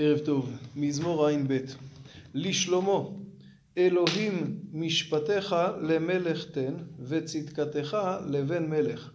ערב טוב, מזמור ע"ב. לשלמה, אלוהים משפטיך למלך תן, וצדקתך לבן מלך.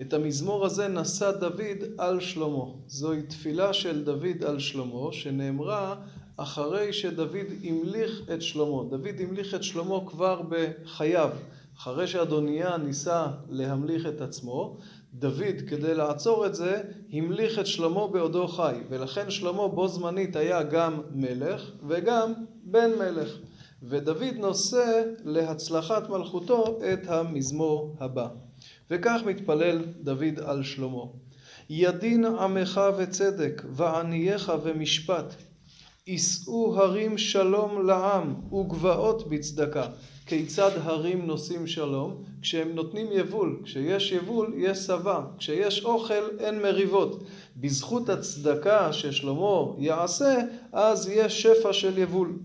את המזמור הזה נשא דוד על שלמה. זוהי תפילה של דוד על שלמה, שנאמרה אחרי שדוד המליך את שלמה. דוד המליך את שלמה כבר בחייו. אחרי שאדוניה ניסה להמליך את עצמו, דוד, כדי לעצור את זה, המליך את שלמה בעודו חי. ולכן שלמה בו זמנית היה גם מלך וגם בן מלך. ודוד נושא להצלחת מלכותו את המזמור הבא. וכך מתפלל דוד על שלמה. ידין עמך וצדק, וענייך ומשפט. יישאו הרים שלום לעם, וגבעות בצדקה. כיצד הרים נושאים שלום? כשהם נותנים יבול. כשיש יבול, יש שבה. כשיש אוכל, אין מריבות. בזכות הצדקה ששלמה יעשה, אז יש שפע של יבול.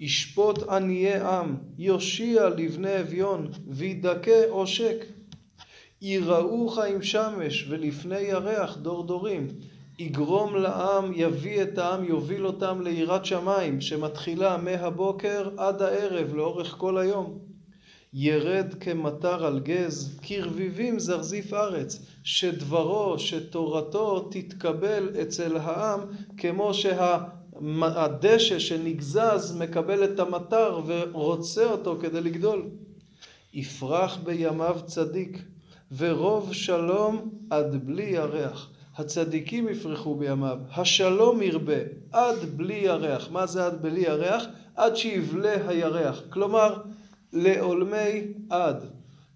ישפוט עניי עם, יושיע לבני אביון, וידכא עושק. יראוך עם שמש, ולפני ירח דור דורים. יגרום לעם, יביא את העם, יוביל אותם ליראת שמיים, שמתחילה מהבוקר עד הערב, לאורך כל היום. ירד כמטר על גז, כרביבים זרזיף ארץ, שדברו, שתורתו תתקבל אצל העם, כמו שהדשא שנגזז מקבל את המטר ורוצה אותו כדי לגדול. יפרח בימיו צדיק, ורוב שלום עד בלי ירח. הצדיקים יפרחו בימיו, השלום ירבה עד בלי ירח. מה זה עד בלי ירח? עד שיבלה הירח. כלומר, לעולמי עד.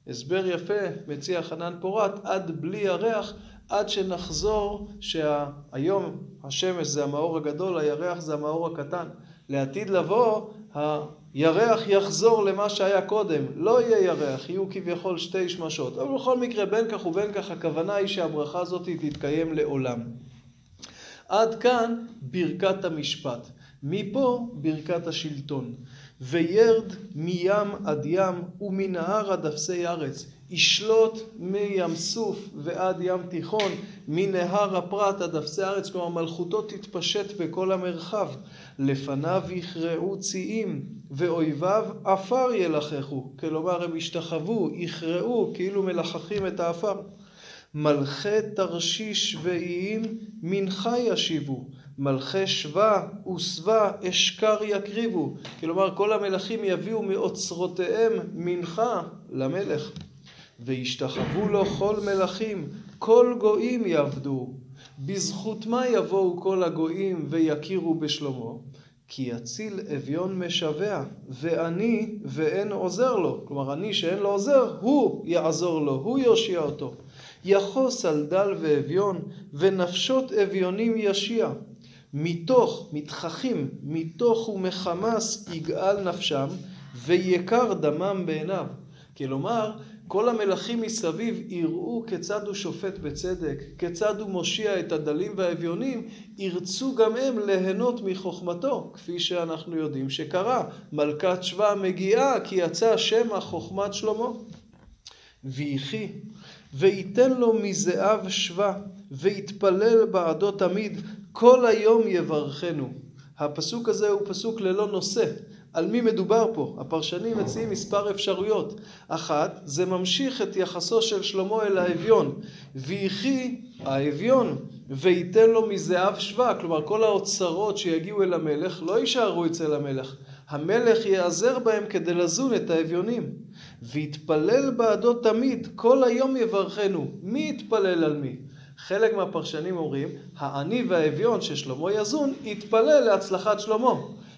הסבר יפה מציע חנן פורת, עד בלי ירח, עד שנחזור שהיום השמש זה המאור הגדול, הירח זה המאור הקטן. לעתיד לבוא, הירח יחזור למה שהיה קודם, לא יהיה ירח, יהיו כביכול שתי שמשות. אבל בכל מקרה, בין כך ובין כך, הכוונה היא שהברכה הזאת תתקיים לעולם. עד כאן ברכת המשפט. מפה ברכת השלטון. וירד מים עד ים ומנהר עד אפסי ארץ. ישלוט מים סוף ועד ים תיכון, מנהר הפרת עד אפסי ארץ, כלומר מלכותו תתפשט בכל המרחב. לפניו יכרעו ציים, ואויביו עפר ילחכו. כלומר הם ישתחוו, יכרעו, כאילו מלחכים את העפר. מלכי תרשיש ואיים מנחה ישיבו. מלכי שבא ושבא אשכר יקריבו. כלומר כל המלכים יביאו מאוצרותיהם מנחה למלך. וישתחוו לו כל מלכים, כל גויים יעבדו. בזכות מה יבואו כל הגויים ויכירו בשלמה? כי יציל אביון משווע, ואני ואין עוזר לו. כלומר, אני שאין לו עוזר, הוא יעזור לו, הוא יושיע אותו. יחוס על דל ואביון, ונפשות אביונים ישיע. מתוך, מתככים, מתוך ומחמס יגאל נפשם, ויקר דמם בעיניו. כלומר, כל המלכים מסביב יראו כיצד הוא שופט בצדק, כיצד הוא מושיע את הדלים והאביונים, ירצו גם הם ליהנות מחוכמתו, כפי שאנחנו יודעים שקרה. מלכת שבא מגיעה כי יצא שמא חוכמת שלמה. ויחי, וייתן לו מזהב שבא, ויתפלל בעדו תמיד, כל היום יברכנו. הפסוק הזה הוא פסוק ללא נושא. על מי מדובר פה? הפרשנים מציעים מספר אפשרויות. אחת, זה ממשיך את יחסו של שלמה אל האביון. ויחי האביון, וייתן לו מזהב שבא. כלומר, כל האוצרות שיגיעו אל המלך לא יישארו אצל המלך. המלך ייעזר בהם כדי לזון את האביונים. ויתפלל בעדו תמיד, כל היום יברכנו. מי יתפלל על מי? חלק מהפרשנים אומרים, העני והאביון ששלמה יזון, יתפלל להצלחת שלמה.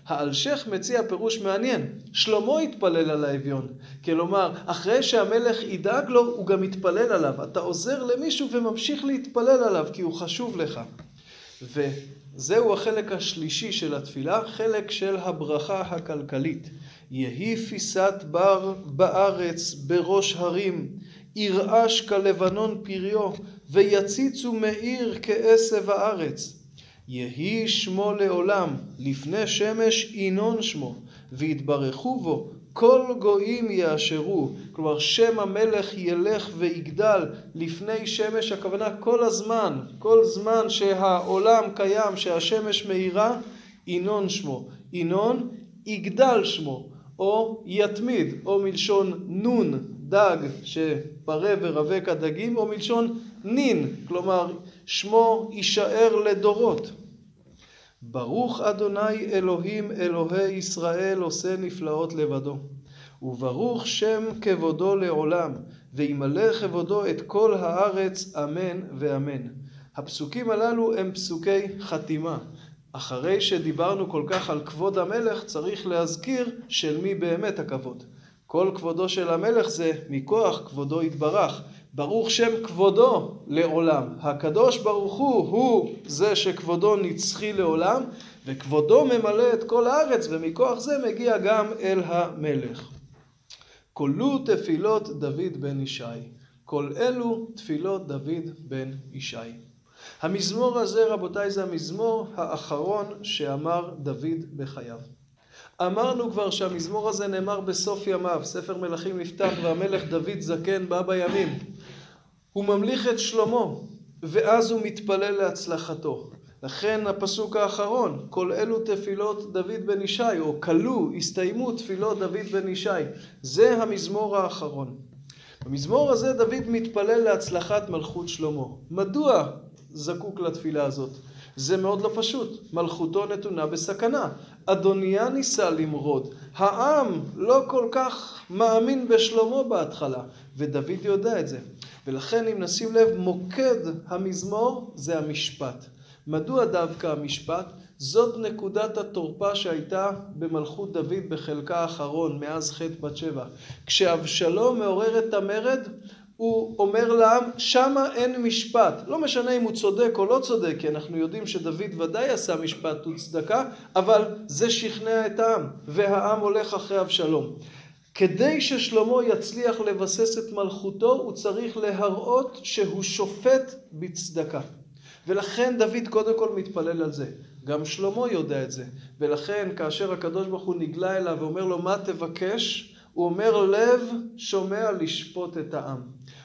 האלשך מציע פירוש מעניין, שלמה יתפלל על האביון. כלומר, אחרי שהמלך ידאג לו, הוא גם יתפלל עליו. אתה עוזר למישהו וממשיך להתפלל עליו, כי הוא חשוב לך. וזהו החלק השלישי של התפילה, חלק של הברכה הכלכלית. יהי פיסת בר בארץ בראש הרים, ירעש כלבנון פריו, ויציצו מאיר כעשב הארץ. יהי שמו לעולם, לפני שמש ינון שמו, ויתברכו בו כל גויים יאשרו, כלומר שם המלך ילך ויגדל לפני שמש, הכוונה כל הזמן, כל זמן שהעולם קיים, שהשמש מאירה, ינון שמו. ינון, יגדל שמו, או יתמיד, או מלשון נון, דג, שפרה ורווק הדגים, או מלשון נין, כלומר שמו יישאר לדורות. ברוך אדוני אלוהים אלוהי ישראל עושה נפלאות לבדו. וברוך שם כבודו לעולם, וימלא כבודו את כל הארץ, אמן ואמן. הפסוקים הללו הם פסוקי חתימה. אחרי שדיברנו כל כך על כבוד המלך, צריך להזכיר של מי באמת הכבוד. כל כבודו של המלך זה מכוח כבודו יתברך. ברוך שם כבודו לעולם. הקדוש ברוך הוא, הוא זה שכבודו נצחי לעולם, וכבודו ממלא את כל הארץ, ומכוח זה מגיע גם אל המלך. כלו תפילות דוד בן ישי. כל אלו תפילות דוד בן ישי. המזמור הזה, רבותיי, זה המזמור האחרון שאמר דוד בחייו. אמרנו כבר שהמזמור הזה נאמר בסוף ימיו, ספר מלכים נפתח והמלך דוד זקן בא בימים. הוא ממליך את שלמה, ואז הוא מתפלל להצלחתו. לכן הפסוק האחרון, כל אלו תפילות דוד בן ישי, או כלו, הסתיימו תפילות דוד בן ישי. זה המזמור האחרון. במזמור הזה דוד מתפלל להצלחת מלכות שלמה. מדוע זקוק לתפילה הזאת? זה מאוד לא פשוט. מלכותו נתונה בסכנה. אדוניה ניסה למרוד. העם לא כל כך מאמין בשלמה בהתחלה, ודוד יודע את זה. ולכן אם נשים לב, מוקד המזמור זה המשפט. מדוע דווקא המשפט? זאת נקודת התורפה שהייתה במלכות דוד בחלקה האחרון, מאז חטא בת שבע. כשאבשלום מעורר את המרד, הוא אומר לעם, שמה אין משפט. לא משנה אם הוא צודק או לא צודק, כי אנחנו יודעים שדוד ודאי עשה משפט וצדקה, אבל זה שכנע את העם, והעם הולך אחרי אבשלום. כדי ששלמה יצליח לבסס את מלכותו, הוא צריך להראות שהוא שופט בצדקה. ולכן דוד קודם כל מתפלל על זה. גם שלמה יודע את זה. ולכן כאשר הקדוש ברוך הוא נגלה אליו ואומר לו מה תבקש, הוא אומר לב שומע לשפוט את העם.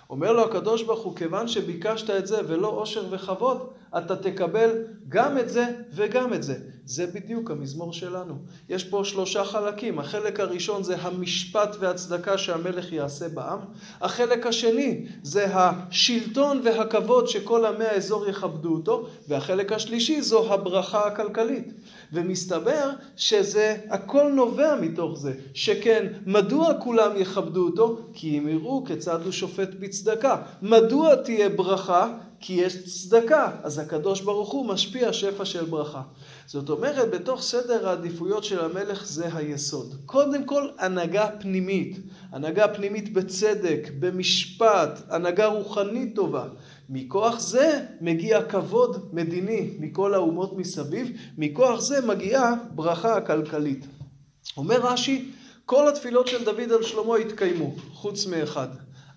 אומר לו הקדוש ברוך הוא, כיוון שביקשת את זה ולא עושר וכבוד, אתה תקבל גם את זה וגם את זה. זה בדיוק המזמור שלנו. יש פה שלושה חלקים. החלק הראשון זה המשפט והצדקה שהמלך יעשה בעם. החלק השני זה השלטון והכבוד שכל עמי האזור יכבדו אותו. והחלק השלישי זו הברכה הכלכלית. ומסתבר שזה הכל נובע מתוך זה. שכן, מדוע כולם יכבדו אותו? כי אם יראו כיצד הוא שופט בצדקה. מדוע תהיה ברכה? כי יש צדקה, אז הקדוש ברוך הוא משפיע שפע של ברכה. זאת אומרת, בתוך סדר העדיפויות של המלך זה היסוד. קודם כל, הנהגה פנימית. הנהגה פנימית בצדק, במשפט, הנהגה רוחנית טובה. מכוח זה מגיע כבוד מדיני מכל האומות מסביב, מכוח זה מגיעה ברכה כלכלית. אומר רש"י, כל התפילות של דוד על שלמה התקיימו, חוץ מאחד,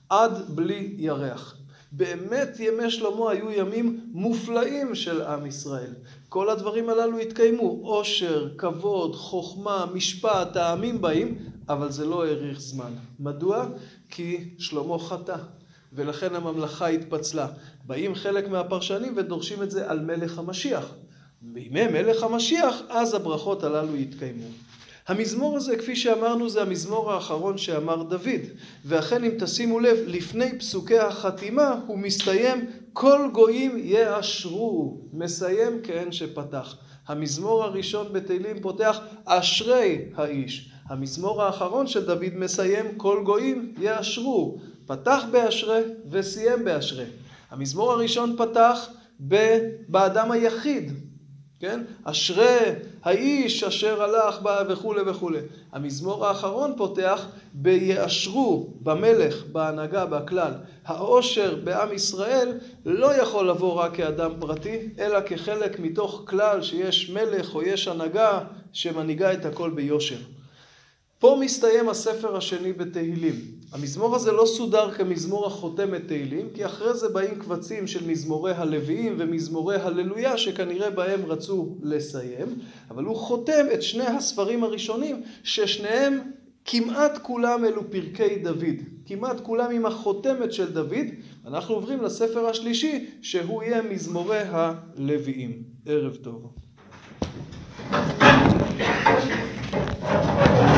עד בלי ירח. באמת ימי שלמה היו ימים מופלאים של עם ישראל. כל הדברים הללו התקיימו, עושר, כבוד, חוכמה, משפט, העמים באים, אבל זה לא האריך זמן. מדוע? כי שלמה חטא, ולכן הממלכה התפצלה. באים חלק מהפרשנים ודורשים את זה על מלך המשיח. בימי מלך המשיח, אז הברכות הללו יתקיימו. המזמור הזה, כפי שאמרנו, זה המזמור האחרון שאמר דוד. ואכן, אם תשימו לב, לפני פסוקי החתימה, הוא מסתיים, כל גויים יאשרו. מסיים כעין שפתח. המזמור הראשון בתהילים פותח, אשרי האיש. המזמור האחרון של דוד מסיים, כל גויים יאשרו. פתח באשרי וסיים באשרי. המזמור הראשון פתח באדם היחיד, כן? אשרי האיש אשר הלך בה וכולי וכולי. המזמור האחרון פותח ביאשרו במלך, בהנהגה, בכלל. העושר בעם ישראל לא יכול לבוא רק כאדם פרטי, אלא כחלק מתוך כלל שיש מלך או יש הנהגה שמנהיגה את הכל ביושר. פה מסתיים הספר השני בתהילים. המזמור הזה לא סודר כמזמור החותם את תהילים, כי אחרי זה באים קבצים של מזמורי הלוויים ומזמורי הללויה, שכנראה בהם רצו לסיים, אבל הוא חותם את שני הספרים הראשונים, ששניהם כמעט כולם אלו פרקי דוד, כמעט כולם עם החותמת של דוד, אנחנו עוברים לספר השלישי, שהוא יהיה מזמורי הלוויים. ערב טוב. Thank you.